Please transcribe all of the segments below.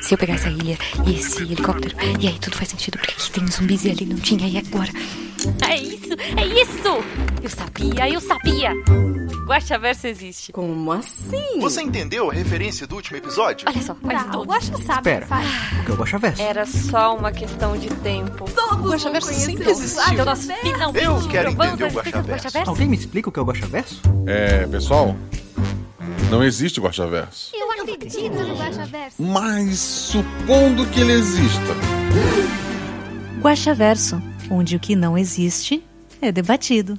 Se eu pegar essa ilha e esse helicóptero, e aí tudo faz sentido, porque aqui tem zumbis e ali não tinha, e agora? É isso, é isso! Eu sabia, eu sabia! Guaxaverso existe. Como assim? Você entendeu a referência do último episódio? Olha só, Tá, tudo. o Guaxa sabe Espera. o que. O é o Guaxaverso? Era só uma questão de tempo. Todos Guaxaverso vão sempre existiu. o Então nós Guaxaverso. finalmente Eu quero entender o Guaxaverso. Alguém me explica o que é o Guaxaverso? É, pessoal, não existe Guaxaverso. Eu acredito no Guaxaverso. Mas supondo que ele exista. Guaxaverso, onde o que não existe é debatido.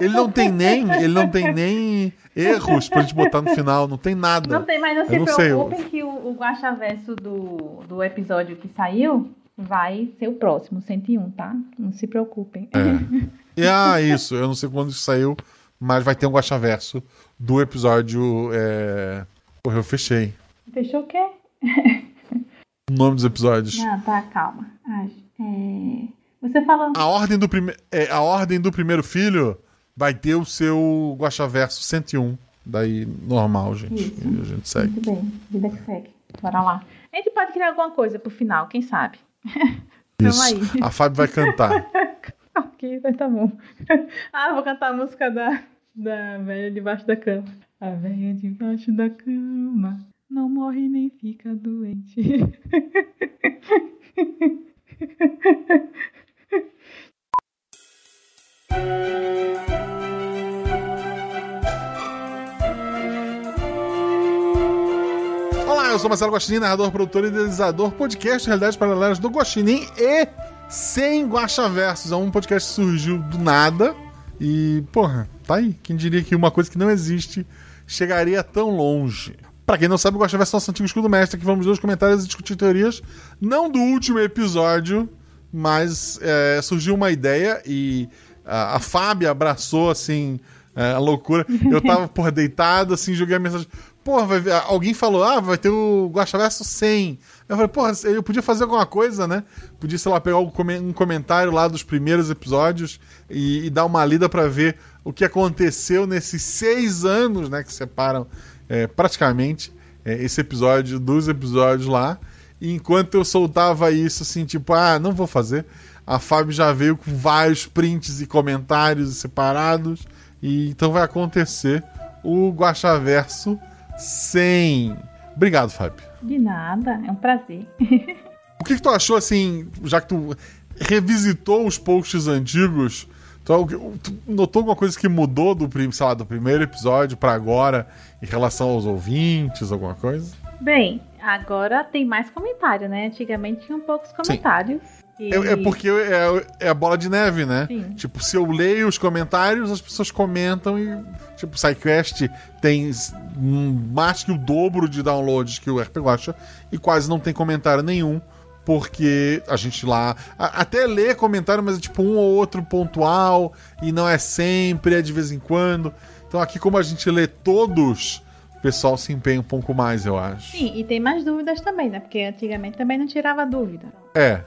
Ele não tem nem, ele não tem nem erros pra gente botar no final, não tem nada. Não tem, mas não se não sei, preocupem que o, o Guaxaverso do, do episódio que saiu vai ser o próximo, 101, tá? Não se preocupem. É. E ah, isso, eu não sei quando isso saiu, mas vai ter um Guaxaverso do episódio. É... Porra, eu fechei. Fechou o quê? O nome dos episódios. Ah, tá, calma. Ah, é... Você falando. A ordem do, prime... é, a ordem do primeiro filho vai ter o seu Guaxaverso 101. Daí, normal, gente. Isso. E a gente segue. Muito bem, vida que segue. Bora lá. A gente pode criar alguma coisa pro final, quem sabe? Isso. aí. A Fábio vai cantar. Ok, mas tá bom. Ah, vou cantar a música da, da velha debaixo da cama. A velha debaixo da cama não morre nem fica doente. Olá, eu sou Marcelo Guaxinim, narrador, produtor e idealizador, podcast Realidades Paralelas do Guaxinim e Sem Guaxaversos. É um podcast que surgiu do nada e, porra, tá aí. Quem diria que uma coisa que não existe chegaria tão longe? Pra quem não sabe, o Guaxaverso é nosso antigo escudo mestre, que vamos ler os comentários e discutir teorias, não do último episódio, mas é, surgiu uma ideia e a, a Fábia abraçou, assim, é, a loucura. Eu tava, porra, deitado, assim, joguei a mensagem. Porra, vai alguém falou, ah, vai ter o Guaxaverso 100. Eu falei, porra, eu podia fazer alguma coisa, né? Podia, sei lá, pegar um come- comentário lá dos primeiros episódios e, e dar uma lida pra ver o que aconteceu nesses seis anos, né, que separam é, praticamente é, esse episódio dos episódios lá. E enquanto eu soltava isso, assim, tipo, ah, não vou fazer. A Fábio já veio com vários prints e comentários separados. E então vai acontecer o Guaxaverso 100. Obrigado, Fábio. De nada, é um prazer. O que, que tu achou, assim, já que tu revisitou os posts antigos? Tu, tu notou alguma coisa que mudou do, sei lá, do primeiro episódio pra agora em relação aos ouvintes, alguma coisa? Bem, agora tem mais comentário, né? Antigamente tinham poucos comentários. E- É, é porque é, é a bola de neve, né? Sim. Tipo, se eu leio os comentários, as pessoas comentam e. Tipo, o SciQuest tem mais que o dobro de downloads que o RP Guacha e quase não tem comentário nenhum. Porque a gente lá a- até lê comentário, mas é tipo um ou outro pontual e não é sempre, é de vez em quando. Então aqui, como a gente lê todos, pessoal se empenha um pouco mais, eu acho. Sim, e tem mais dúvidas também, né? Porque antigamente também não tirava dúvida. É.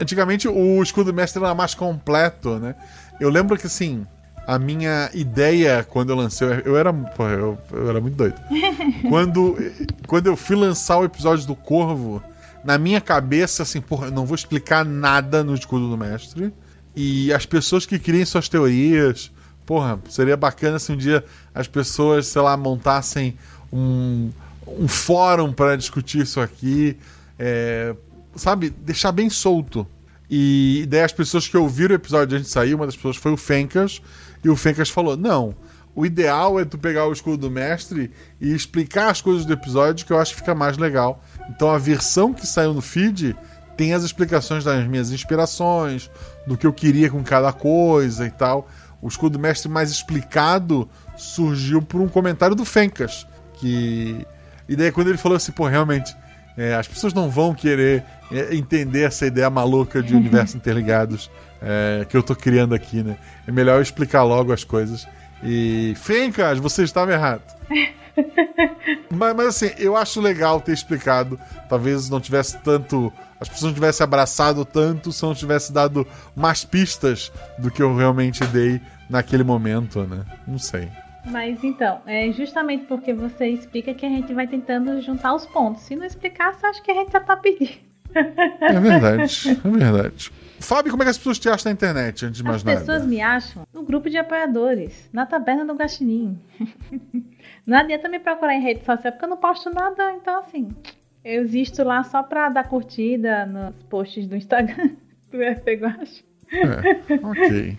Antigamente o escudo mestre era mais completo, né? Eu lembro que assim, a minha ideia quando eu lancei. Eu era. Porra, eu, eu era muito doido. quando, quando eu fui lançar o episódio do Corvo, na minha cabeça, assim, porra, eu não vou explicar nada no escudo do mestre. E as pessoas que criem suas teorias. Porra, seria bacana se um dia as pessoas, sei lá, montassem um, um fórum para discutir isso aqui. É, sabe, deixar bem solto. E daí as pessoas que ouviram o episódio antes de sair, uma das pessoas foi o Fencas, e o Fencas falou: não, o ideal é tu pegar o escudo do mestre e explicar as coisas do episódio, que eu acho que fica mais legal. Então a versão que saiu no feed tem as explicações das minhas inspirações, do que eu queria com cada coisa e tal. O escudo do mestre mais explicado surgiu por um comentário do Fencas, que. E daí quando ele falou assim, pô, realmente. É, as pessoas não vão querer é, entender essa ideia maluca de universos interligados é, que eu tô criando aqui, né? É melhor eu explicar logo as coisas. E. Fencas, você estava errado. mas, mas assim, eu acho legal ter explicado. Talvez não tivesse tanto. As pessoas não tivessem abraçado tanto se eu não tivesse dado mais pistas do que eu realmente dei naquele momento, né? Não sei. Mas então, é justamente porque você explica que a gente vai tentando juntar os pontos. Se não explicasse, acho que a gente já tá pedindo. É verdade, é verdade. Fábio, como é que as pessoas te acham na internet, antes de mais As nada? pessoas me acham no grupo de apoiadores, na taberna do Gastininho. não adianta me procurar em rede social, porque eu não posto nada, então assim, eu existo lá só pra dar curtida nos posts do Instagram do RP Guacha. É, ok.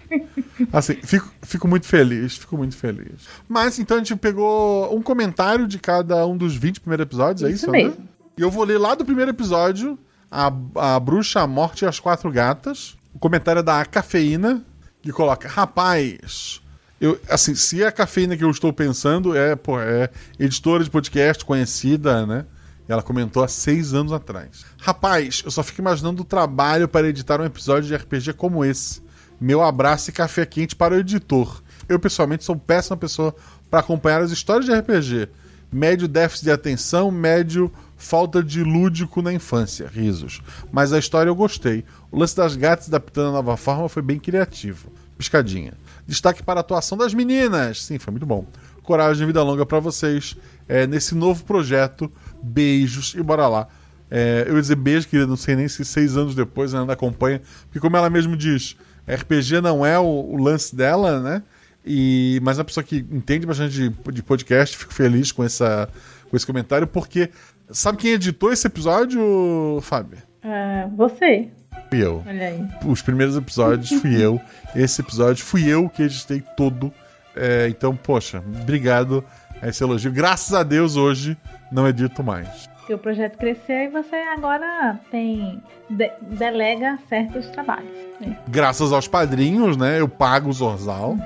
Assim, fico, fico muito feliz, fico muito feliz. Mas então a gente pegou um comentário de cada um dos 20 primeiros episódios, é Isso isso, mesmo. Né? E eu vou ler lá do primeiro episódio, a, a Bruxa, a Morte e as Quatro Gatas. O comentário é da Cafeína, que coloca: Rapaz, eu, assim, se é a cafeína que eu estou pensando é, pô, é editora de podcast conhecida, né? Ela comentou há seis anos atrás. Rapaz, eu só fico imaginando o trabalho para editar um episódio de RPG como esse. Meu abraço e café quente para o editor. Eu, pessoalmente, sou péssima pessoa para acompanhar as histórias de RPG. Médio déficit de atenção, médio falta de lúdico na infância. Risos. Mas a história eu gostei. O lance das gatas adaptando a nova forma foi bem criativo. Piscadinha. Destaque para a atuação das meninas. Sim, foi muito bom. Coragem e vida longa para vocês é, nesse novo projeto. Beijos e bora lá. É, eu ia dizer beijo, querida, não sei nem se seis anos depois ela ainda acompanha, porque como ela mesmo diz, RPG não é o, o lance dela, né? E, mas é uma pessoa que entende bastante de, de podcast, fico feliz com, essa, com esse comentário, porque sabe quem editou esse episódio, Fábio? Ah, você, Fui eu. olha aí. Os primeiros episódios fui eu. Esse episódio fui eu que editei todo. É, então, poxa, obrigado esse elogio. Graças a Deus hoje não edito mais. que o projeto cresceu e você agora tem de- delega certos trabalhos. É. Graças aos padrinhos, né? Eu pago o Zorzal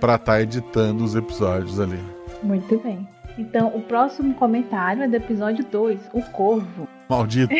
pra estar editando os episódios ali. Muito bem. Então, o próximo comentário é do episódio 2, O Corvo. Maldito.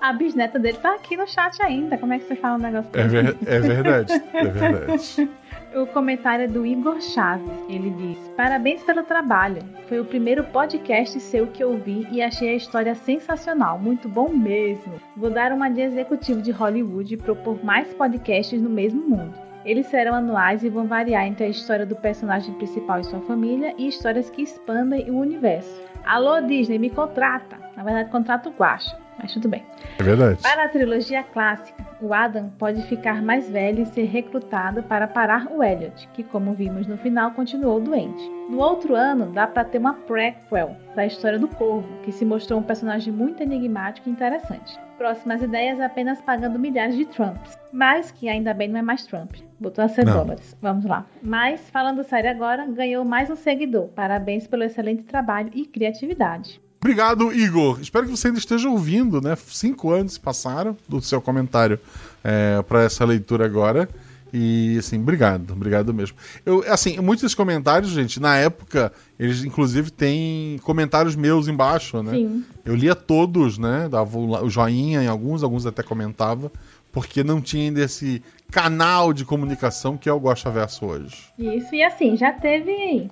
A bisneta dele tá aqui no chat ainda. Como é que você fala um negócio É, ver- é verdade. É verdade. O comentário é do Igor Chaves. Ele diz: Parabéns pelo trabalho. Foi o primeiro podcast seu que ouvi e achei a história sensacional. Muito bom mesmo. Vou dar uma de executivo de Hollywood e propor mais podcasts no mesmo mundo. Eles serão anuais e vão variar entre a história do personagem principal e sua família e histórias que expandem o universo. Alô, Disney, me contrata! Na verdade, contrata o Guacha, mas tudo bem. É verdade. Para a trilogia clássica, o Adam pode ficar mais velho e ser recrutado para parar o Elliot, que, como vimos no final, continuou doente. No outro ano, dá para ter uma prequel da história do Corvo, que se mostrou um personagem muito enigmático e interessante. Próximas ideias apenas pagando milhares de Trumps, mas que ainda bem não é mais Trump. Botou a 100 Não. dólares. Vamos lá. Mas, falando sério agora, ganhou mais um seguidor. Parabéns pelo excelente trabalho e criatividade. Obrigado, Igor. Espero que você ainda esteja ouvindo, né? Cinco anos se passaram do seu comentário é, para essa leitura agora. E, assim, obrigado, obrigado mesmo. Eu, assim, muitos desses comentários, gente, na época, eles inclusive têm comentários meus embaixo, né? Sim. Eu lia todos, né? Dava o joinha em alguns, alguns até comentava, porque não tinha ainda esse canal de comunicação que é o Gosta Verso hoje. Isso, e assim, já teve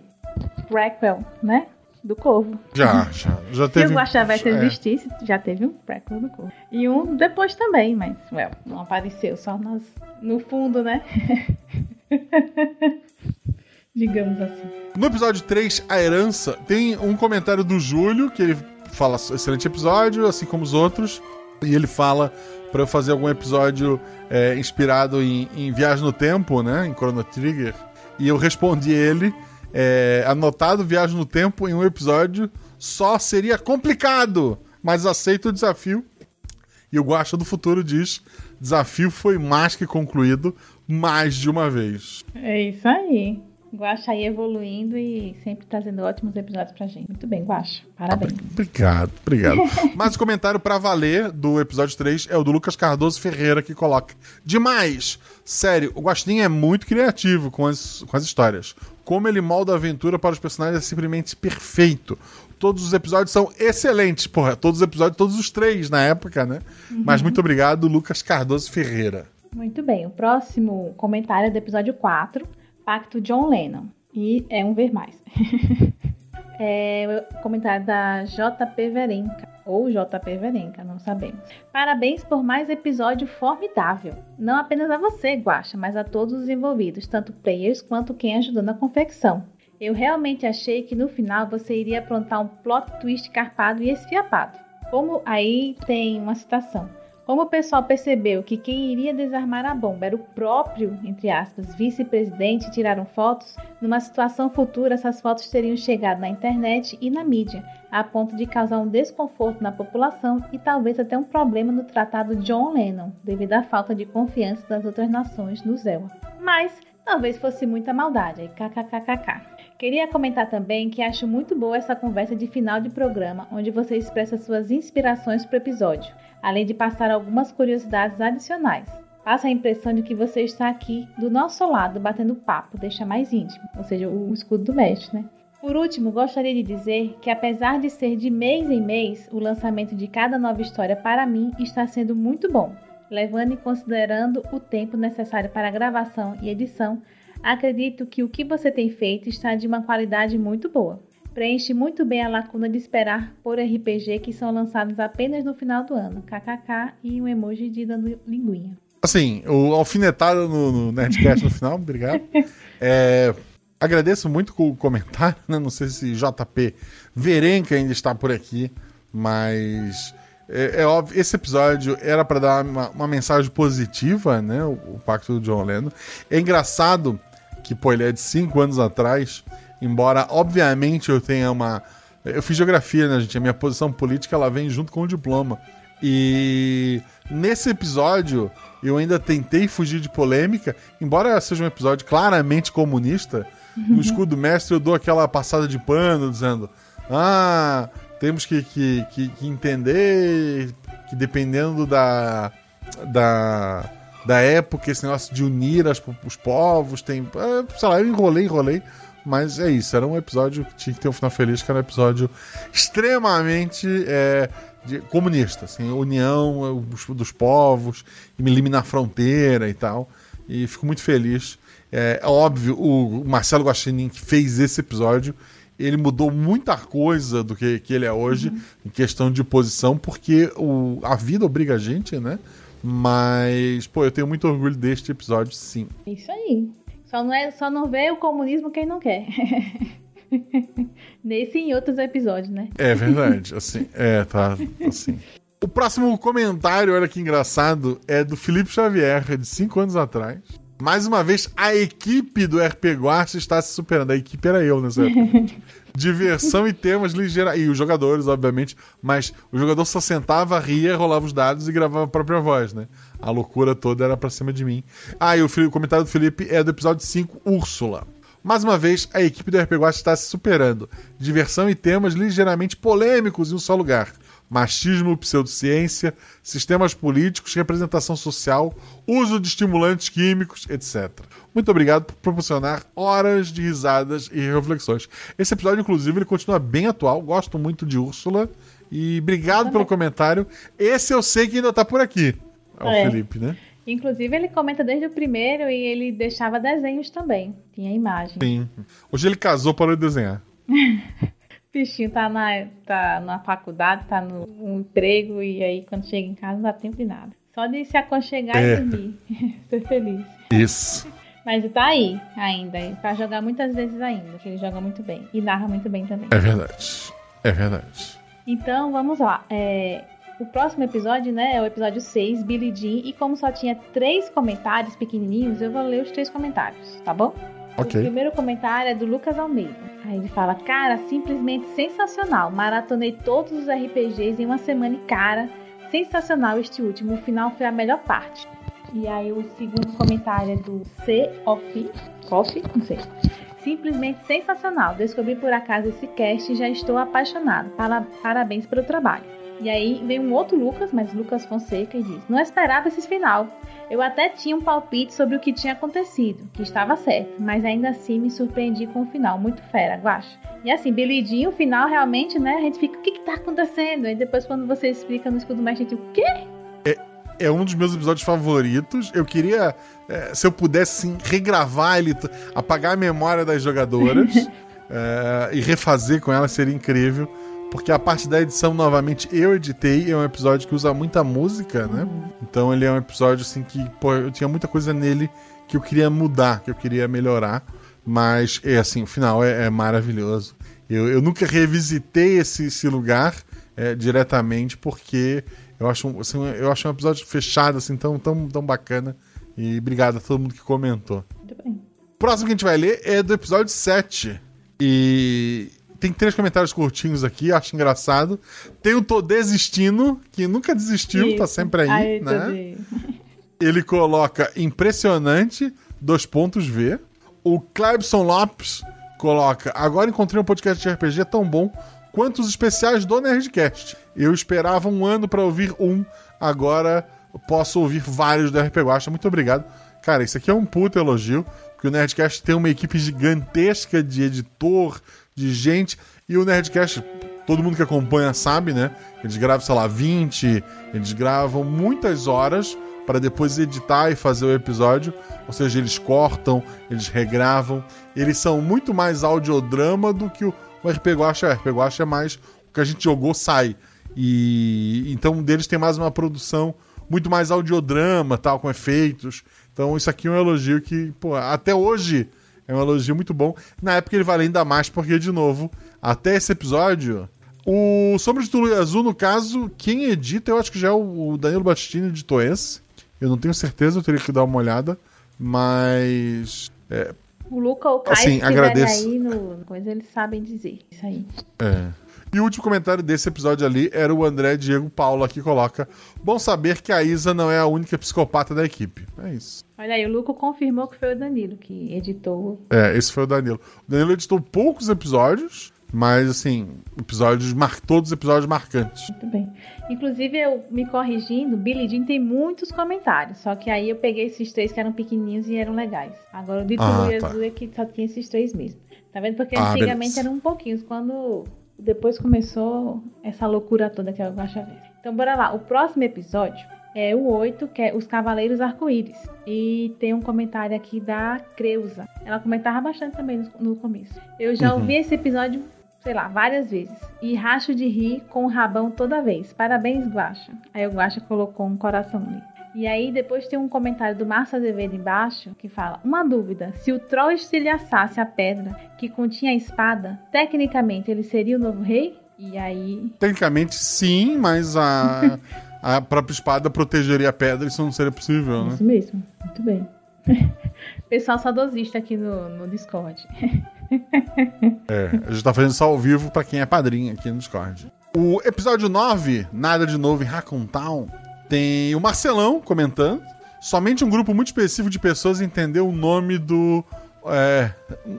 prequel, né? Do Corvo. Já, já. Já Se teve. o Guaxaverso é. existisse, já teve um prequel do Corvo. E um depois também, mas, well, não apareceu, só nas, no fundo, né? Digamos assim. No episódio 3, A Herança, tem um comentário do Júlio, que ele fala excelente episódio, assim como os outros. E ele fala para eu fazer algum episódio é, inspirado em, em Viagem no Tempo, né? Em Chrono Trigger. E eu respondi ele, é, anotado Viagem no Tempo em um episódio só seria complicado, mas aceito o desafio. E o Guacha do Futuro diz: desafio foi mais que concluído mais de uma vez. É isso aí. Guaxa aí evoluindo e sempre trazendo ótimos episódios pra gente. Muito bem, Guaxa. Parabéns. Obrigado, obrigado. Mas o comentário pra valer do episódio 3 é o do Lucas Cardoso Ferreira, que coloca: Demais! Sério, o Guaxinim é muito criativo com as, com as histórias. Como ele molda a aventura para os personagens é simplesmente perfeito. Todos os episódios são excelentes. Porra, todos os episódios, todos os três na época, né? Mas muito obrigado, Lucas Cardoso Ferreira. Muito bem. O próximo comentário é do episódio 4, Pacto John Lennon. E é um ver mais. é o comentário da JP Verenca. ou JP Verenca, não sabemos. Parabéns por mais episódio formidável. Não apenas a você, Guaxa, mas a todos os envolvidos, tanto players quanto quem ajudou na confecção. Eu realmente achei que no final você iria aprontar um plot twist carpado e esfiapado. Como aí tem uma citação. Como o pessoal percebeu que quem iria desarmar a bomba era o próprio, entre aspas, vice-presidente tiraram fotos, numa situação futura essas fotos teriam chegado na internet e na mídia, a ponto de causar um desconforto na população e talvez até um problema no tratado John Lennon, devido à falta de confiança das outras nações no Zelda. Mas talvez fosse muita maldade, kkkk. Queria comentar também que acho muito boa essa conversa de final de programa, onde você expressa suas inspirações para o episódio além de passar algumas curiosidades adicionais. Passa a impressão de que você está aqui do nosso lado batendo papo, deixa mais íntimo, ou seja, o escudo do mestre, né? Por último, gostaria de dizer que, apesar de ser de mês em mês, o lançamento de cada nova história para mim está sendo muito bom. Levando e considerando o tempo necessário para a gravação e edição, acredito que o que você tem feito está de uma qualidade muito boa preenche muito bem a lacuna de esperar por RPG que são lançados apenas no final do ano. KKK e um emoji de dando linguinha. Assim, o alfinetado no, no Nerdcast no final, obrigado. É, agradeço muito o comentário, né? Não sei se JP Verenca ainda está por aqui, mas é, é óbvio, esse episódio era para dar uma, uma, mensagem positiva, né? O, o, Pacto do John Lennon. É engraçado que, pô, ele é de cinco anos atrás Embora, obviamente, eu tenha uma. Eu fiz geografia, né, gente? A minha posição política ela vem junto com o diploma. E nesse episódio eu ainda tentei fugir de polêmica, embora seja um episódio claramente comunista. No escudo mestre eu dou aquela passada de pano dizendo: Ah, temos que, que, que, que entender que dependendo da, da, da época, esse negócio de unir as, os povos tem. É, sei lá, eu enrolei, enrolei. Mas é isso, era um episódio que tinha que ter um final feliz, que era um episódio extremamente é, de, comunista, assim, união dos povos, eliminar a fronteira e tal. E fico muito feliz. É, é óbvio, o Marcelo Guaxinim que fez esse episódio, ele mudou muita coisa do que, que ele é hoje uhum. em questão de posição, porque o, a vida obriga a gente, né? Mas, pô, eu tenho muito orgulho deste episódio, sim. Isso aí. Só não, é, só não vê o comunismo quem não quer. Nesse e em outros episódios, né? É verdade, assim, é, tá, assim. O próximo comentário, olha que engraçado, é do Felipe Xavier, de 5 anos atrás. Mais uma vez, a equipe do RP Guacha está se superando. A equipe era eu nessa época. Diversão e temas ligeiros. E os jogadores, obviamente, mas o jogador só sentava, ria, rolava os dados e gravava a própria voz, né? A loucura toda era pra cima de mim. Ah, e o, o comentário do Felipe é do episódio 5, Úrsula. Mais uma vez, a equipe do RPG Watch está se superando. Diversão e temas ligeiramente polêmicos em um só lugar. Machismo, pseudociência, sistemas políticos, representação social, uso de estimulantes químicos, etc. Muito obrigado por proporcionar horas de risadas e reflexões. Esse episódio, inclusive, ele continua bem atual. Gosto muito de Úrsula. E obrigado pelo comentário. Esse eu sei que ainda está por aqui. É o é. Felipe, né? Inclusive, ele comenta desde o primeiro e ele deixava desenhos também. Tinha imagem. Sim. Hoje ele casou para desenhar. Bichinho tá na, tá na faculdade, tá no, no, emprego e aí quando chega em casa não dá tempo de nada. Só de se aconchegar é. e dormir. Ser feliz. Isso. Mas tá aí ainda. Pra jogar muitas vezes ainda, que ele joga muito bem. E narra muito bem também. É verdade. É verdade. Então, vamos lá. É, o próximo episódio, né, é o episódio 6, Billy Jean, e como só tinha três comentários pequenininhos, eu vou ler os três comentários, tá bom? Okay. O primeiro comentário é do Lucas Almeida. Aí ele fala: Cara, simplesmente sensacional. Maratonei todos os RPGs em uma semana e, cara, sensacional este último. O final foi a melhor parte. E aí o segundo comentário é do C. Off, Coffee, não sei. Simplesmente sensacional. Descobri por acaso esse cast e já estou apaixonado. Parabéns pelo trabalho. E aí vem um outro Lucas, mas Lucas Fonseca, e diz: Não esperava esse final. Eu até tinha um palpite sobre o que tinha acontecido, que estava certo, mas ainda assim me surpreendi com o final, muito fera, guacha. E assim, Billy Jean, o final realmente, né? A gente fica, o que que tá acontecendo? Aí depois quando você explica no escudo mais, a gente, o quê? É, é um dos meus episódios favoritos. Eu queria, é, se eu pudesse, sim, regravar ele, apagar a memória das jogadoras é, e refazer com ela, seria incrível porque a parte da edição, novamente, eu editei. É um episódio que usa muita música, né? Então ele é um episódio assim que, pô, eu tinha muita coisa nele que eu queria mudar, que eu queria melhorar. Mas é assim, o final é, é maravilhoso. Eu, eu nunca revisitei esse, esse lugar é, diretamente, porque eu acho, assim, eu acho um episódio fechado, assim, tão, tão, tão bacana. E obrigado a todo mundo que comentou. Muito bem. O próximo que a gente vai ler é do episódio 7. E tem três comentários curtinhos aqui, acho engraçado. Tem o Tô Desistindo, que nunca desistiu, tá Isso. sempre aí, Aí, né? Ele coloca impressionante, dois pontos V. O Clebson Lopes coloca: Agora encontrei um podcast de RPG tão bom quanto os especiais do Nerdcast. Eu esperava um ano pra ouvir um, agora posso ouvir vários do RPG Guacha. Muito obrigado. Cara, isso aqui é um puto elogio, porque o Nerdcast tem uma equipe gigantesca de editor, de gente, e o Nerdcast, todo mundo que acompanha sabe, né? Eles gravam, sei lá, 20, eles gravam muitas horas para depois editar e fazer o episódio. Ou seja, eles cortam, eles regravam. Eles são muito mais audiodrama do que o, RP Guacha é. O RP Guacha é mais o que a gente jogou sai. E então deles tem mais uma produção muito mais audiodrama, tal, com efeitos. Então isso aqui é um elogio que, pô, até hoje é um elogio muito bom. Na época ele vale ainda mais porque, de novo, até esse episódio, o Sombra de Tulu Azul, no caso, quem edita, eu acho que já é o Danilo Battistini editou esse. Eu não tenho certeza, eu teria que dar uma olhada. Mas. É, O Luca ou o Caio, Assim, agradeço. aí no coisa, eles sabem dizer. Isso aí. é. E o último comentário desse episódio ali era o André Diego Paulo que coloca: Bom saber que a Isa não é a única psicopata da equipe. É isso. Olha aí, o Luca confirmou que foi o Danilo que editou. É, esse foi o Danilo. O Danilo editou poucos episódios, mas assim, episódios mar... todos os episódios marcantes. Muito bem. Inclusive, eu me corrigindo, Billy Jean tem muitos comentários. Só que aí eu peguei esses três que eram pequenininhos e eram legais. Agora o de Ah, e tá. Azul é que só tinha esses três mesmo. Tá vendo? Porque Ah, antigamente beleza. eram um pouquinhos. Quando depois começou essa loucura toda que é o Guaxa. Então bora lá. O próximo episódio é o 8, que é Os Cavaleiros Arco-Íris. E tem um comentário aqui da Creuza. Ela comentava bastante também no, no começo. Eu já Uhum. ouvi esse episódio, sei lá, várias vezes. E racho de rir com o rabão toda vez. Parabéns, Guaxa. Aí o Guaxa colocou um coração ali. E aí depois tem um comentário do Márcio Azevedo embaixo que fala: Uma dúvida: se o Troll estilhaçasse a pedra que continha a espada, tecnicamente ele seria o novo rei? E aí. Tecnicamente, sim, mas a, a própria espada protegeria a pedra, isso não seria possível, né? Isso mesmo, muito bem. Pessoal saudosista aqui no, no Discord. É, a gente tá fazendo isso ao vivo pra quem é padrinho aqui no Discord. O episódio 9, Nada de Novo em Raccoon Town, tem o Marcelão comentando. Somente um grupo muito específico de pessoas entendeu o nome do. É,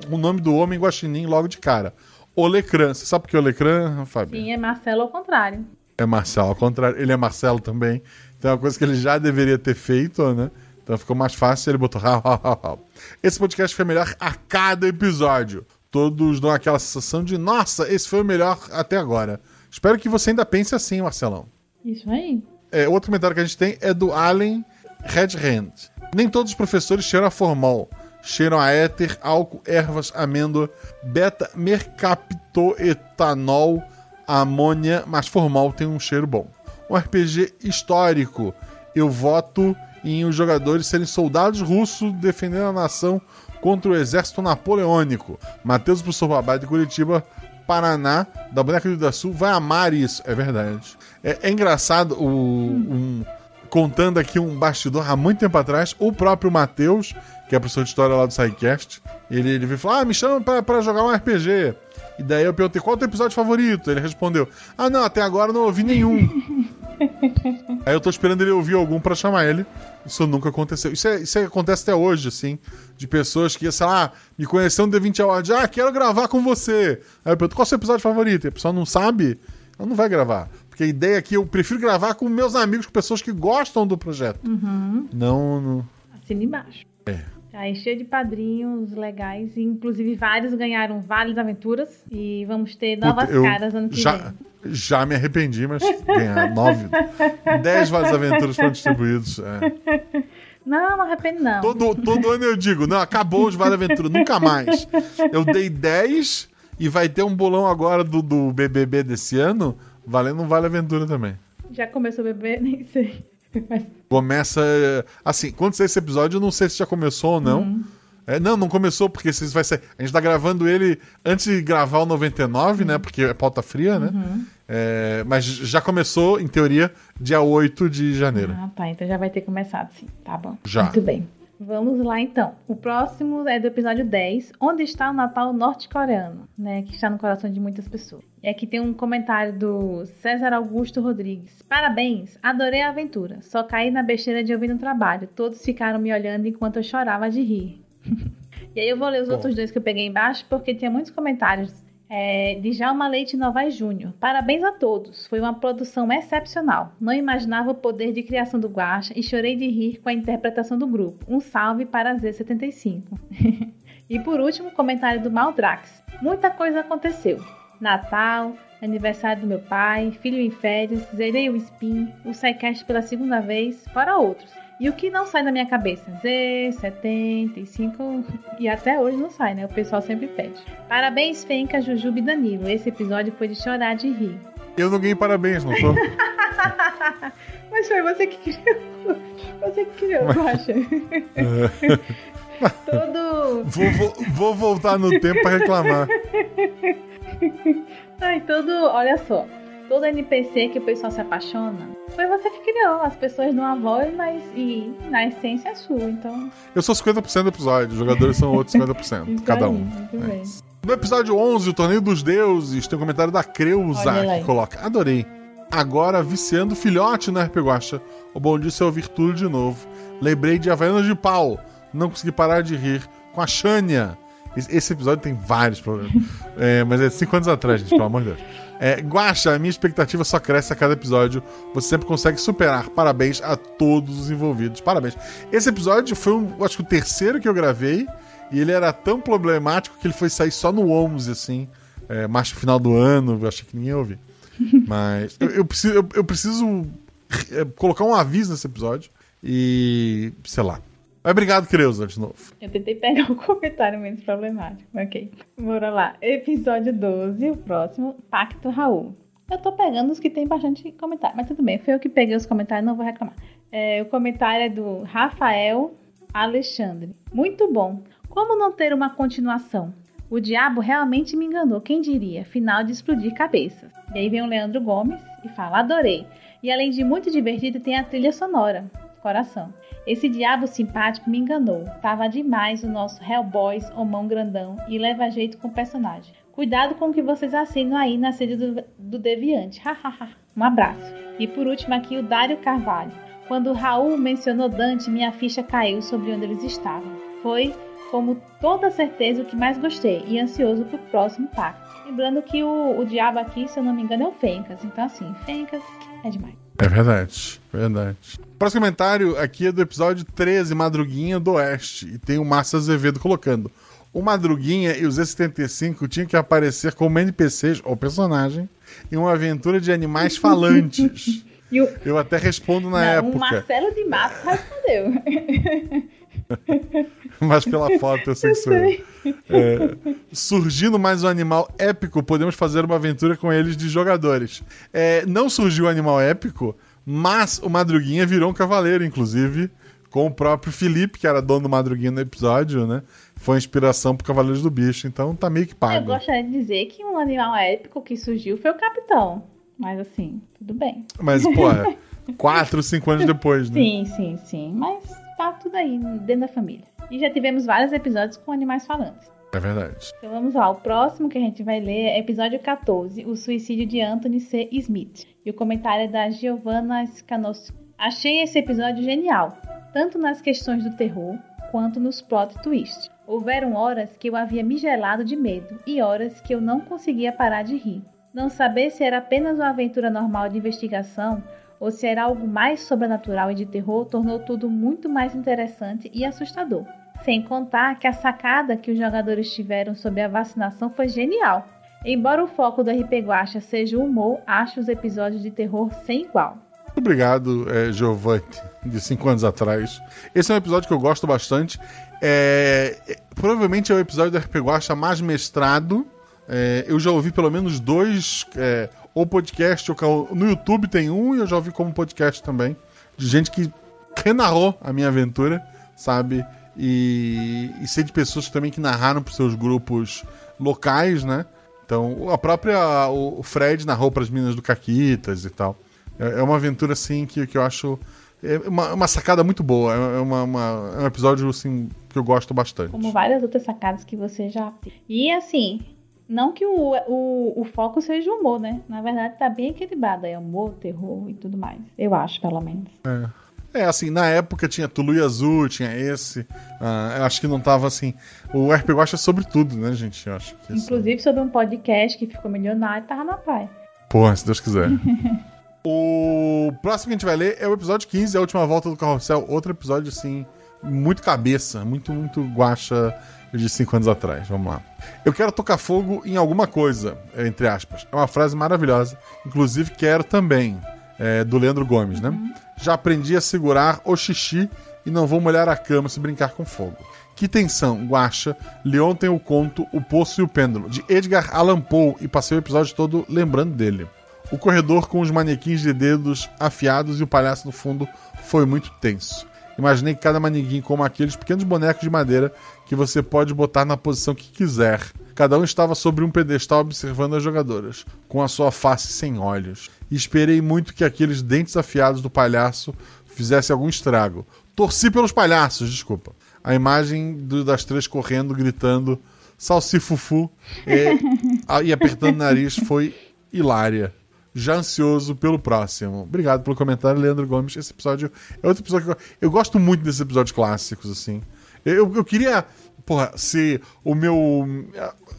o nome do homem guaxinim logo de cara. Olecran. Você sabe por que Olecran, Fábio? Sim, é Marcelo ao contrário. É Marcelo, ao contrário, ele é Marcelo também. Então é uma coisa que ele já deveria ter feito, né? Então ficou mais fácil ele botou. Esse podcast foi melhor a cada episódio. Todos dão aquela sensação de, nossa, esse foi o melhor até agora. Espero que você ainda pense assim, Marcelão. Isso aí. É, outro comentário que a gente tem é do Allen Red Hand. Nem todos os professores cheiram a formol. Cheiram a éter, álcool, ervas, amêndoa, beta, mercaptoetanol, amônia, mas formol tem um cheiro bom. Um RPG histórico. Eu voto em os jogadores serem soldados russos defendendo a nação contra o exército napoleônico. Matheus, professor Babá de Curitiba, Paraná, da Boneca do Sul, vai amar isso. É verdade. É, é engraçado o, um- contando aqui um bastidor há muito tempo atrás, o próprio Matheus, que é professor de história lá do SciCast, ele, ele veio falar: Ah, me chama pra, pra jogar um RPG. E daí eu perguntei qual é o teu episódio favorito. Ele respondeu: Ah, não, até agora eu não ouvi nenhum. Aí eu tô esperando ele ouvir algum pra chamar ele. Isso nunca aconteceu. Isso, é- isso é- acontece até hoje, assim. De pessoas que, sei lá, me conheceram no D20 Awards. Ah, quero gravar com você. Aí eu pergunto, qual é o seu episódio favorito? E a pessoa não sabe, ela não vai gravar. Porque a ideia é que eu prefiro gravar com meus amigos, com pessoas que gostam do projeto. Uhum. Não. Assina embaixo. É. Tá aí cheio de padrinhos legais. e, Inclusive, vários ganharam Vales Aventuras. E vamos ter novas Puta, caras ano que já, vem. já me arrependi, mas ganhar nove, dez Vales Aventuras foram distribuídos. é. Não, não arrependo, não. Todo, todo ano eu digo, não, acabou os Vale Aventura, nunca mais. Eu dei 10 E vai ter um bolão agora do, do BBB desse ano, valendo um Vale Aventura também. Já começou a beber? Nem sei. Começa. Assim, quando sair esse episódio, eu não sei se já começou ou não. É, não, não começou, porque se vai ser. A gente tá gravando ele antes de gravar o 99, né? Porque é pauta fria, né? É, mas já começou, em teoria, dia 8 de janeiro. Ah, tá. Então já vai ter começado, sim. Tá bom. Já. Muito bem. Vamos lá, então. O próximo é do episódio 10, Onde está o Natal norte-coreano, né? Que está no coração de muitas pessoas. E aqui tem um comentário do César Augusto Rodrigues. Parabéns, adorei a aventura. Só caí na besteira de ouvir no trabalho. Todos ficaram me olhando enquanto eu chorava de rir. e aí eu vou ler os Bom. outros dois que eu peguei embaixo, porque tinha muitos comentários. É, Djalma Leite Novaes Júnior. Parabéns a todos. Foi uma produção excepcional. Não imaginava o poder de criação do Guaxa e chorei de rir com a interpretação do grupo. Um salve para a Z75. e por último, comentário do Maldrax. Muita coisa aconteceu. Natal, aniversário do meu pai, filho em férias, zerei o Spin, o SciCast pela segunda vez, fora outros. E o que não sai da minha cabeça? Z75 e até hoje não sai, né? O pessoal sempre pede. Parabéns, Fenca, Jujuba e Danilo. Esse episódio foi de chorar de rir. Eu não ganhei parabéns, não sou? Mas foi você que criou. Você que criou, eu acho. Todo. vou, vou- vou voltar no tempo pra reclamar. Ai, todo. Olha só. Todo NPC que o pessoal se apaixona foi você que criou. As pessoas dão a voz, mas e na essência é sua. Então. Eu sou 50% do episódio, os jogadores são outros 50%, Isso cada aí, um. muito É bem. No episódio 11, o Torneio dos Deuses, tem um comentário da Creuza que coloca: Adorei. Agora viciando filhote no RP Guacha. O bom disso é ouvir tudo de novo. Lembrei de Havaianas de Pau. Não consegui parar de rir com a Xânia. Esse episódio tem vários problemas. É, mas é cinco anos atrás, gente, pelo amor de Deus. É, Guaxa, a minha expectativa só cresce a cada episódio. Você sempre consegue superar. Parabéns a todos os envolvidos. Parabéns. Esse episódio foi, um, acho que o terceiro que eu gravei. E ele era tão problemático que ele foi sair só no 11, assim. É, mais pro final do ano. Eu achei que ninguém ia ouvir. Mas eu, eu preciso, eu, eu preciso é, colocar um aviso nesse episódio. E. sei lá. Mas obrigado, Creuza, de novo. Eu tentei pegar o comentário menos problemático. Ok. Bora lá. Episódio 12, o próximo, Pacto Raul. Eu tô pegando os que tem bastante comentário, mas tudo bem. Foi eu que peguei os comentários, não vou reclamar. É, o comentário é do Rafael Alexandre. Muito bom. Como não ter uma continuação? O diabo realmente me enganou, quem diria? Final de explodir cabeças. E aí vem o Leandro Gomes e fala: adorei. E além de muito divertido, tem a trilha sonora. Coração. Esse diabo simpático me enganou. Tava demais o nosso Hellboys ou mão grandão e leva jeito com o personagem. Cuidado com o que vocês assinam aí na sede do, do Deviante. Hahaha. um abraço. E por último aqui o Dário Carvalho. Quando o Raul mencionou Dante, minha ficha caiu sobre onde eles estavam. Foi, como toda certeza, o que mais gostei e ansioso pro próximo pacto. Lembrando que o, o diabo aqui, se eu não me engano, é o Fencas. Então assim, Fencas é demais. É verdade, verdade. O próximo comentário aqui é do episódio 13, Madruguinha do Oeste. E tem o Márcio Azevedo colocando. O Madruguinha e o Z75 tinham que aparecer como NPCs ou personagem em uma aventura de animais falantes. O, Eu até respondo na não, época, o Marcelo de Matos respondeu. mas pela foto eu sei que sou eu. É, surgindo mais um animal épico, podemos fazer uma aventura com eles de jogadores. É, não surgiu o animal épico, mas o Madruguinha virou um cavaleiro, inclusive, com o próprio Felipe, que era dono do Madruguinha no episódio, né? Foi inspiração pro Cavaleiros do Bicho, então tá meio que Eu pago. gostaria de dizer que um animal épico que surgiu foi o capitão. Mas assim, tudo bem. Mas, porra, quatro, cinco anos depois, né? Sim, sim, sim. Mas tá tudo aí, dentro da família. E já tivemos vários episódios com animais falantes. É verdade. Então vamos lá, o próximo que a gente vai ler é episódio 14, o suicídio de Anthony C. Smith. E o comentário é da Giovanna Scanos. Achei esse episódio genial, tanto nas questões do terror quanto nos plot twists. Houveram horas que eu havia me gelado de medo e horas que eu não conseguia parar de rir. Não saber se era apenas uma aventura normal de investigação ou se era algo mais sobrenatural e de terror tornou tudo muito mais interessante e assustador. Sem contar que a sacada que os jogadores tiveram sobre a vacinação foi genial. Embora o foco do RP Guacha seja o humor, acho os episódios de terror sem igual. Muito obrigado, é, Giovanni, de cinco anos atrás. Esse é um episódio que eu gosto bastante. É, é, provavelmente é o episódio do RP Guacha mais mestrado É, eu já ouvi pelo menos dois, é, ou podcast, ou no YouTube tem um, e eu já ouvi como podcast também, de gente que renarrou a minha aventura, sabe? E, e sei de pessoas também que narraram para seus grupos locais, né? Então, a própria. O Fred narrou para as Minas do Caquitas e tal. É, é uma aventura, assim, que, que eu acho. É uma, uma sacada muito boa. É, uma, uma, é um episódio, assim, que eu gosto bastante. Como várias outras sacadas que você já. E, assim, não que o, o, o foco seja o humor, né? Na verdade, tá bem equilibrado. É humor, terror e tudo mais. Eu acho, pelo menos. É. É, assim, na época tinha Tulu e Azul, tinha esse. Uh, eu acho que não tava assim. O RP Watch é sobre tudo, né, gente? Eu acho que Inclusive sobre um podcast que ficou milionário e tava na praia. Porra, se Deus quiser. o próximo que a gente vai ler é o episódio 15, a última volta do carrossel. Outro episódio, assim, muito cabeça, muito, muito guacha de cinco anos atrás. Vamos lá. Eu quero tocar fogo em alguma coisa, entre aspas. É uma frase maravilhosa. Inclusive, quero também. É, do Leandro Gomes, né? Uhum. Já aprendi a segurar o xixi e não vou molhar a cama se brincar com fogo. Que tensão, Guacha. Leon tem o conto O Poço e o Pêndulo, de Edgar Allan Poe, e passei o episódio todo lembrando dele. O corredor com os manequins de dedos afiados e o palhaço no fundo foi muito tenso. Imaginei que cada manequim como aqueles pequenos bonecos de madeira que você pode botar na posição que quiser. Cada um estava sobre um pedestal observando as jogadoras, com a sua face sem olhos. E esperei muito que aqueles dentes afiados do palhaço fizessem algum estrago. Torci pelos palhaços, desculpa. A imagem do, das três correndo, gritando salsifufu e, e apertando o nariz foi hilária já ansioso pelo próximo. Obrigado pelo comentário, Leandro Gomes. Esse episódio é outro episódio que eu, eu gosto muito desses episódios clássicos, assim. Eu, eu queria, porra, se o meu.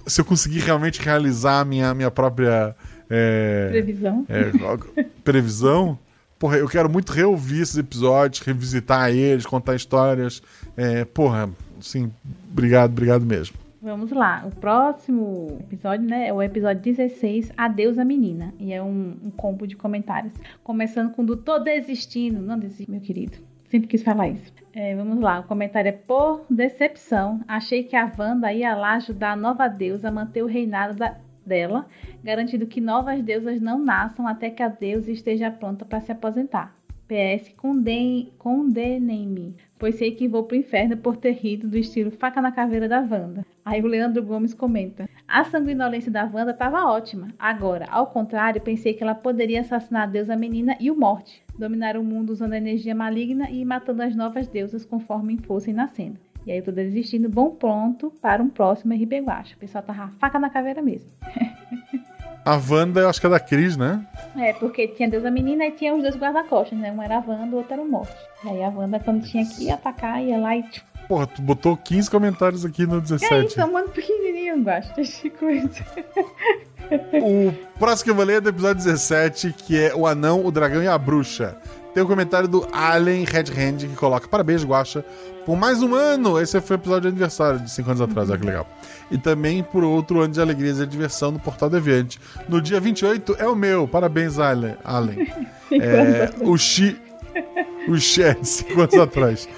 Se eu conseguir realmente realizar a minha, minha própria. É, previsão. É, previsão. Porra, eu quero muito reouvir esses episódios, revisitar eles, contar histórias. É, porra, sim, obrigado, obrigado mesmo. Vamos lá, o próximo episódio, né, é o episódio 16, Adeus a Menina. E é um, um combo de comentários. Começando com do Tô Desistindo. Não desiste, meu querido. Sempre quis falar isso. É, vamos lá, o comentário é por decepção. Achei que a Wanda ia lá ajudar a nova deusa a manter o reinado da, dela, garantindo que novas deusas não nasçam até que a deusa esteja pronta para se aposentar. PS, condenem-me, pois sei que vou pro inferno por ter rido do estilo faca na caveira da Wanda. Aí o Leandro Gomes comenta: A sanguinolência da Wanda estava ótima. Agora, ao contrário, pensei que ela poderia assassinar a deusa menina e o Morte, dominar o mundo usando a energia maligna e matando as novas deusas conforme fossem nascendo. E aí eu tô desistindo, bom pronto para um próximo RP Guacha. O pessoal tava faca na caveira mesmo. A Wanda, eu acho que é da Cris, né? É, porque tinha Deus a menina e tinha os dois guarda-costas, né? Um era a Wanda, o outro era o Morte. Aí a Wanda, quando tinha que atacar, ia lá e. Tipo... Porra, tu botou 15 comentários aqui no 17. É isso, é um mano pequenininho, gosto de coisa. o próximo que eu vou ler é do episódio 17, que é O Anão, o Dragão e a Bruxa. Tem o um comentário do Allen Red Hand que coloca: Parabéns, Guacha, por mais um ano. Esse foi o episódio de aniversário de 5 anos atrás, olha que legal. E também por outro ano de alegrias e diversão no Portal Deviante. No dia 28 é o meu. Parabéns, Allen. Allen. É, o Xi. O Chat, 5 anos atrás.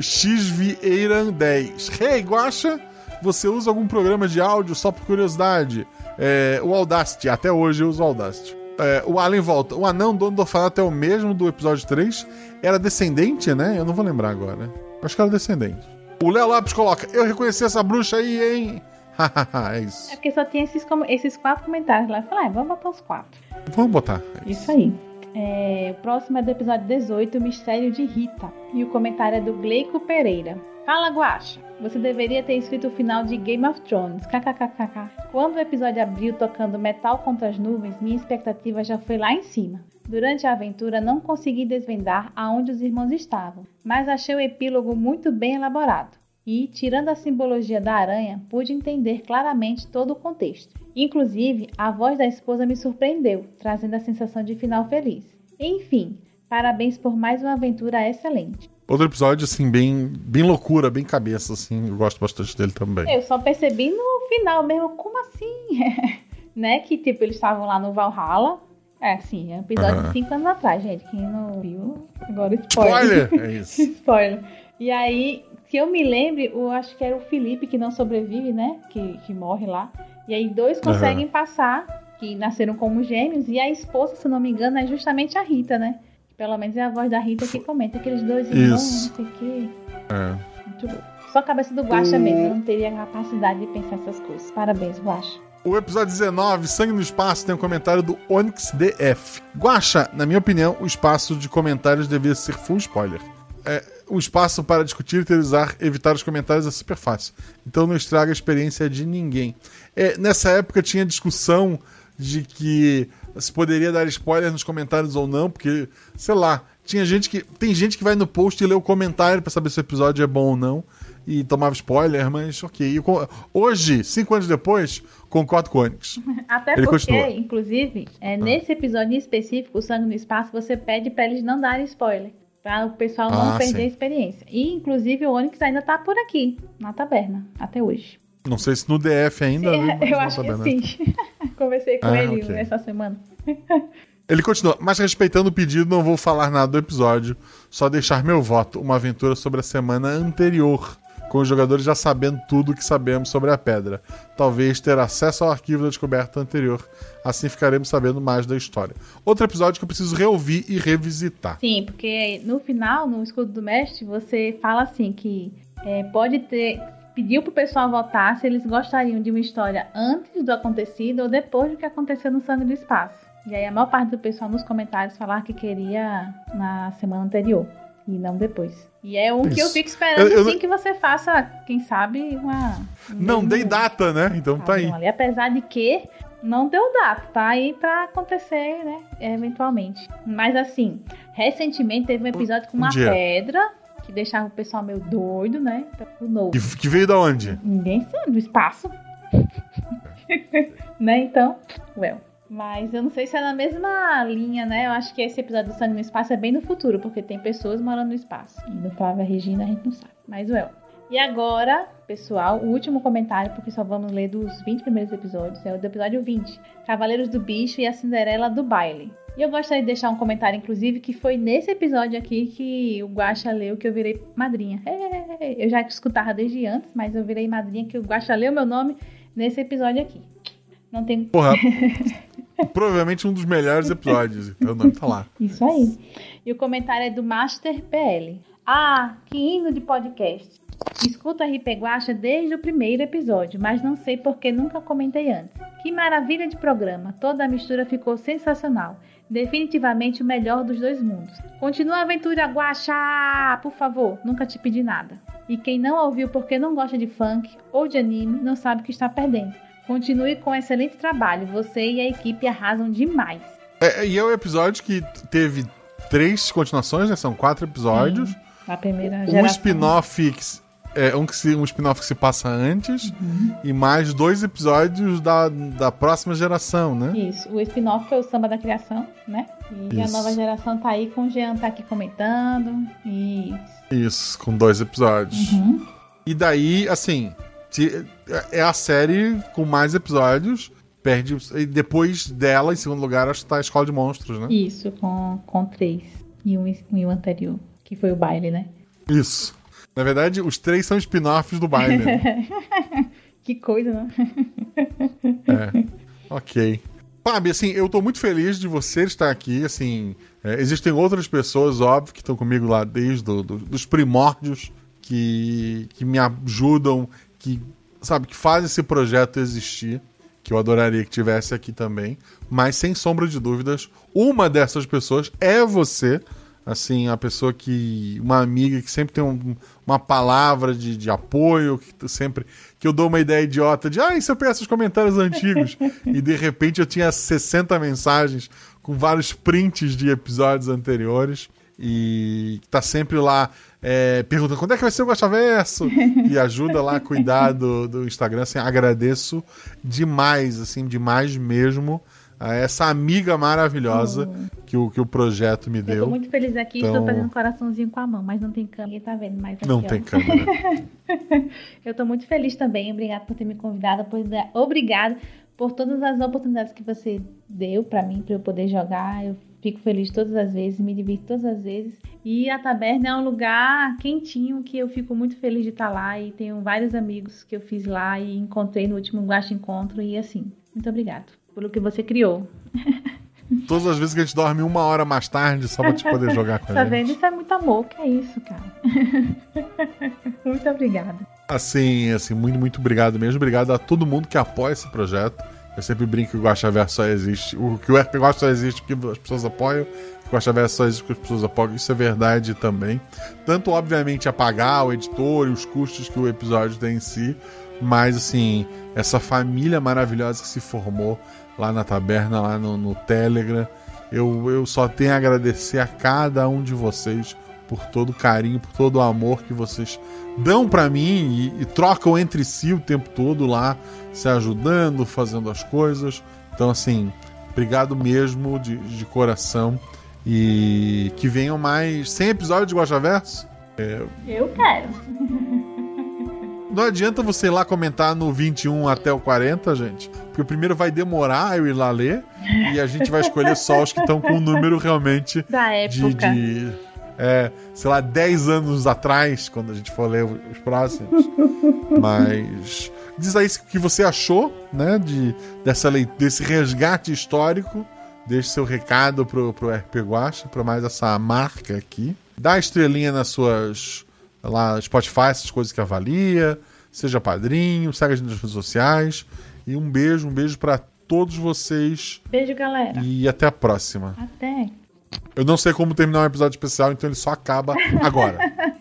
X Vieiran 10. Hey, Guacha, você usa algum programa de áudio só por curiosidade? É, o Audacity, até hoje eu uso o Audacity. É, o Allen volta. O anão dono do orfanato é o mesmo do episódio 3. Era descendente, né? Eu não vou lembrar agora. Acho que era descendente. O Léo Lopes coloca: Eu reconheci essa bruxa aí, hein? é isso. É porque só tinha esses, esses quatro comentários lá. Eu falei, ah, vamos botar os quatro. Vamos botar. É isso. isso aí. É, o próximo é do episódio 18, o Mistério de Rita. E o comentário é do Gleico Pereira. Fala, Guacha. Você deveria ter escrito o final de Game of Thrones. KKKKK. Quando o episódio abriu tocando metal contra as nuvens, minha expectativa já foi lá em cima. Durante a aventura não consegui desvendar aonde os irmãos estavam, mas achei o epílogo muito bem elaborado. E, tirando a simbologia da aranha, pude entender claramente todo o contexto. Inclusive, a voz da esposa me surpreendeu, trazendo a sensação de final feliz. Enfim, parabéns por mais uma aventura excelente. Outro episódio, assim, bem, bem loucura, bem cabeça, assim. Eu gosto bastante dele também. Eu só percebi no final mesmo, como assim? né? Que, tipo, eles estavam lá no Valhalla. É, sim, é um episódio uhum. de 5 anos atrás, gente. Quem não viu, agora spoiler. Spoiler! É isso. spoiler. E aí, que eu me lembre, eu acho que era o Felipe que não sobrevive, né? Que, que morre lá. E aí dois conseguem passar, que nasceram como gêmeos, e a esposa, se não me engano, é justamente a Rita, né? Pelo menos é a voz da Rita que comenta aqueles dois irmãos, não sei o quê. É. Muito bom. Só a cabeça do Guaxa O- mesmo, não teria a capacidade de pensar essas coisas. Parabéns, Guaxa. O episódio 19, Sangue no Espaço, tem um comentário do Onyx DF. Guaxa, na minha opinião, o espaço de comentários devia ser full spoiler. É, o espaço para discutir teorizar, evitar os comentários é super fácil. Então não estraga a experiência de ninguém. É, nessa época tinha discussão de que se poderia dar spoiler nos comentários ou não, porque, sei lá, tinha gente que. Tem gente que vai no post e lê o comentário pra saber se o episódio é bom ou não. E tomava spoiler, mas ok. Eu hoje, cinco anos depois, concordo com o Onyx. Até Ele porque, continua. inclusive, é, nesse episódio em específico, o Sangue no Espaço, você pede pra eles não darem spoiler. Pra o pessoal não Ah, perder sim. a experiência. E, inclusive, o Onyx ainda tá por aqui, na taberna, até hoje. Não sei se no DF ainda. né, mas Eu não acho que sim. Conversei com Ah, ele ok. essa semana. Ele continua, mas respeitando o pedido, não vou falar nada do episódio, só deixar meu voto, uma aventura sobre a semana anterior, com os jogadores já sabendo tudo o que sabemos sobre a pedra. Talvez ter acesso ao arquivo da descoberta anterior, assim ficaremos sabendo mais da história. Outro episódio que eu preciso reouvir e revisitar. Sim, porque no final, no escudo do mestre, você fala assim que é, pode ter. Pediu pro pessoal votar se eles gostariam de uma história antes do acontecido ou depois do que aconteceu no Sangue do Espaço. E aí a maior parte do pessoal nos comentários falar que queria na semana anterior e não depois. E é um que eu Isso. fico esperando Eu- eu- sim que você faça, quem sabe, uma. um Não dei data, né? Então tá aí. ali. Apesar de que não deu data, tá aí pra acontecer, né? Eventualmente. Mas assim, recentemente teve um episódio com Um uma dia. pedra que deixava o pessoal meio doido, né? O novo. Que, que veio da onde? Ninguém sabe, do espaço. né? Então, well. Mas eu não sei se é na mesma linha, né? Eu acho que esse episódio do Sangue no Espaço é bem no futuro, porque tem pessoas morando no espaço. E no Flávia Regina a gente não sabe. Mas, well. E agora, pessoal, o último comentário, porque só vamos ler dos 20 primeiros episódios, é o do episódio 20. Cavaleiros do Bicho e a Cinderela do Baile. E eu gostaria de deixar um comentário, inclusive, que foi nesse episódio aqui que o Guaxa leu que eu virei madrinha. Eu já escutava desde antes, mas eu virei madrinha que o Guaxa leu meu nome nesse episódio aqui. Não tem Porra. provavelmente um dos melhores episódios. Então o nome tá lá. Isso aí. E o comentário é do Master PL. Ah, que hino de podcast. Escuto a RP Guacha desde o primeiro episódio, mas não sei porque nunca comentei antes. Que maravilha de programa. Toda a mistura ficou sensacional. Definitivamente o melhor dos dois mundos. Continua a aventura, Guacha! Por favor, nunca te pedi nada. E quem não ouviu porque não gosta de funk ou de anime, não sabe o que está perdendo. Continue com excelente trabalho. Você e a equipe arrasam demais. É, e é o episódio que teve três continuações, né? São quatro episódios. A primeira Um geração. spin-off que se- é, um, que se- um spin-off que se passa antes Uhum. e mais dois episódios da, da próxima geração, né? Isso, o spin-off foi o Samba da Criação, né? E a Isso. nova geração tá aí com o Jean tá aqui comentando. E. Isso, com dois episódios. Uhum. E daí, assim, é a série com mais episódios. Perde. E depois dela, em segundo lugar, acho que tá a Escola de Monstros, né? Isso, com, com três. E um, e um anterior, que foi o baile, né? Isso. Na verdade, os três são spin-offs do né? que coisa, né? É. Ok. Fábio, assim, eu tô muito feliz de você estar aqui, assim, é, existem outras pessoas, óbvio, que estão comigo lá desde do, do- dos primórdios, que, que me ajudam, que, sabe, que fazem esse projeto existir, que eu adoraria que tivesse aqui também, mas sem sombra de dúvidas, uma dessas pessoas é você, assim, a pessoa que, uma amiga que sempre tem um- uma palavra de, de apoio, que sempre, que eu dou uma ideia idiota de, ah, e se eu peço os comentários antigos? e de repente eu tinha 60 mensagens com vários prints de episódios anteriores e tá sempre lá é, perguntando quando é que vai ser o Gostaverso e ajuda lá a cuidar do, do Instagram, assim, agradeço demais, assim, demais mesmo a essa amiga maravilhosa que, o, que o projeto me Eu tô deu. muito feliz aqui, Então- estou fazendo um coraçãozinho com a mão, mas não tem câmera, ninguém tá vendo mais aqui, Não ó. tem câmera. Eu tô muito feliz também, obrigada por ter me convidado, por, obrigado por todas as oportunidades que você deu pra mim, pra eu poder jogar. Eu Fico feliz todas as vezes, me divirto todas as vezes. E a taberna é um lugar quentinho que eu fico muito feliz de estar lá. E tenho vários amigos que eu fiz lá e encontrei no último Guacha Encontro. E assim, muito obrigado pelo que você criou. Todas as vezes que a gente dorme uma hora mais tarde só pra te poder jogar com a Tá gente. vendo? Isso é muito amor. Que é isso, cara? muito obrigada. Assim, assim, muito, muito obrigado mesmo. Obrigado a todo mundo que apoia esse projeto. Eu sempre brinco que o Guaxa Verso só existe. O que o RP Guaxa só existe porque as pessoas apoiam. O Guaxa Verso só existe porque as pessoas apoiam. Isso é verdade também. Tanto, obviamente, a pagar o editor e os custos que o episódio tem em si. Mas, assim, essa família maravilhosa que se formou lá na taberna, lá no, no Telegram. Eu, eu só tenho a agradecer a cada um de vocês por todo o carinho, por todo o amor que vocês dão pra mim e, e trocam entre si o tempo todo lá, se ajudando, fazendo as coisas. Então, assim, obrigado mesmo de, de coração. E que venham mais 100 episódios de Guaxaverso. Eu quero. Não adianta você ir lá comentar no 21 até o 40, gente. Porque o primeiro vai demorar eu ir lá ler. E a gente vai escolher só os que estão com o número realmente Da de, época. de é, sei lá, 10 anos atrás, quando a gente for ler os próximos. Mas diz aí o que você achou, né, de, dessa lei, desse resgate histórico. Deixe seu recado pro, pro RP Guacha, pra mais essa marca aqui. Dá estrelinha nas suas lá Spotify, essas coisas que avalia. Seja padrinho, segue a gente nas redes sociais. E um beijo, um beijo pra todos vocês. Beijo, galera. E até a próxima. Até. Eu não sei como terminar um episódio especial, então ele só acaba agora.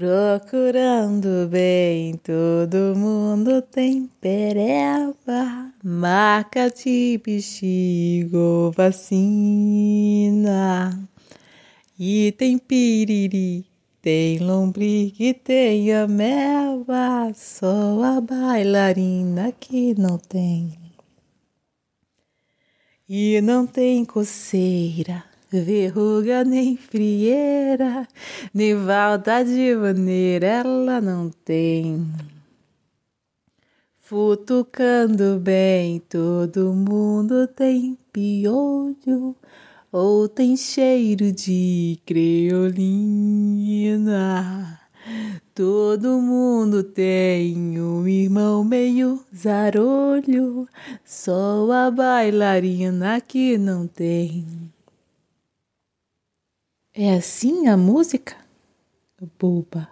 Procurando bem, todo mundo tem pereba, marca de bexigo, vacina. E tem piriri, tem lombriga, tem ameba, só a bailarina que não tem. E não tem coceira, verruga nem frieira, nem de maneira ela não tem. Futucando bem, todo mundo tem piolho, ou tem cheiro de creolina. Todo mundo tem um irmão meio zarolho, só a bailarina que não tem. É assim a música? Boba.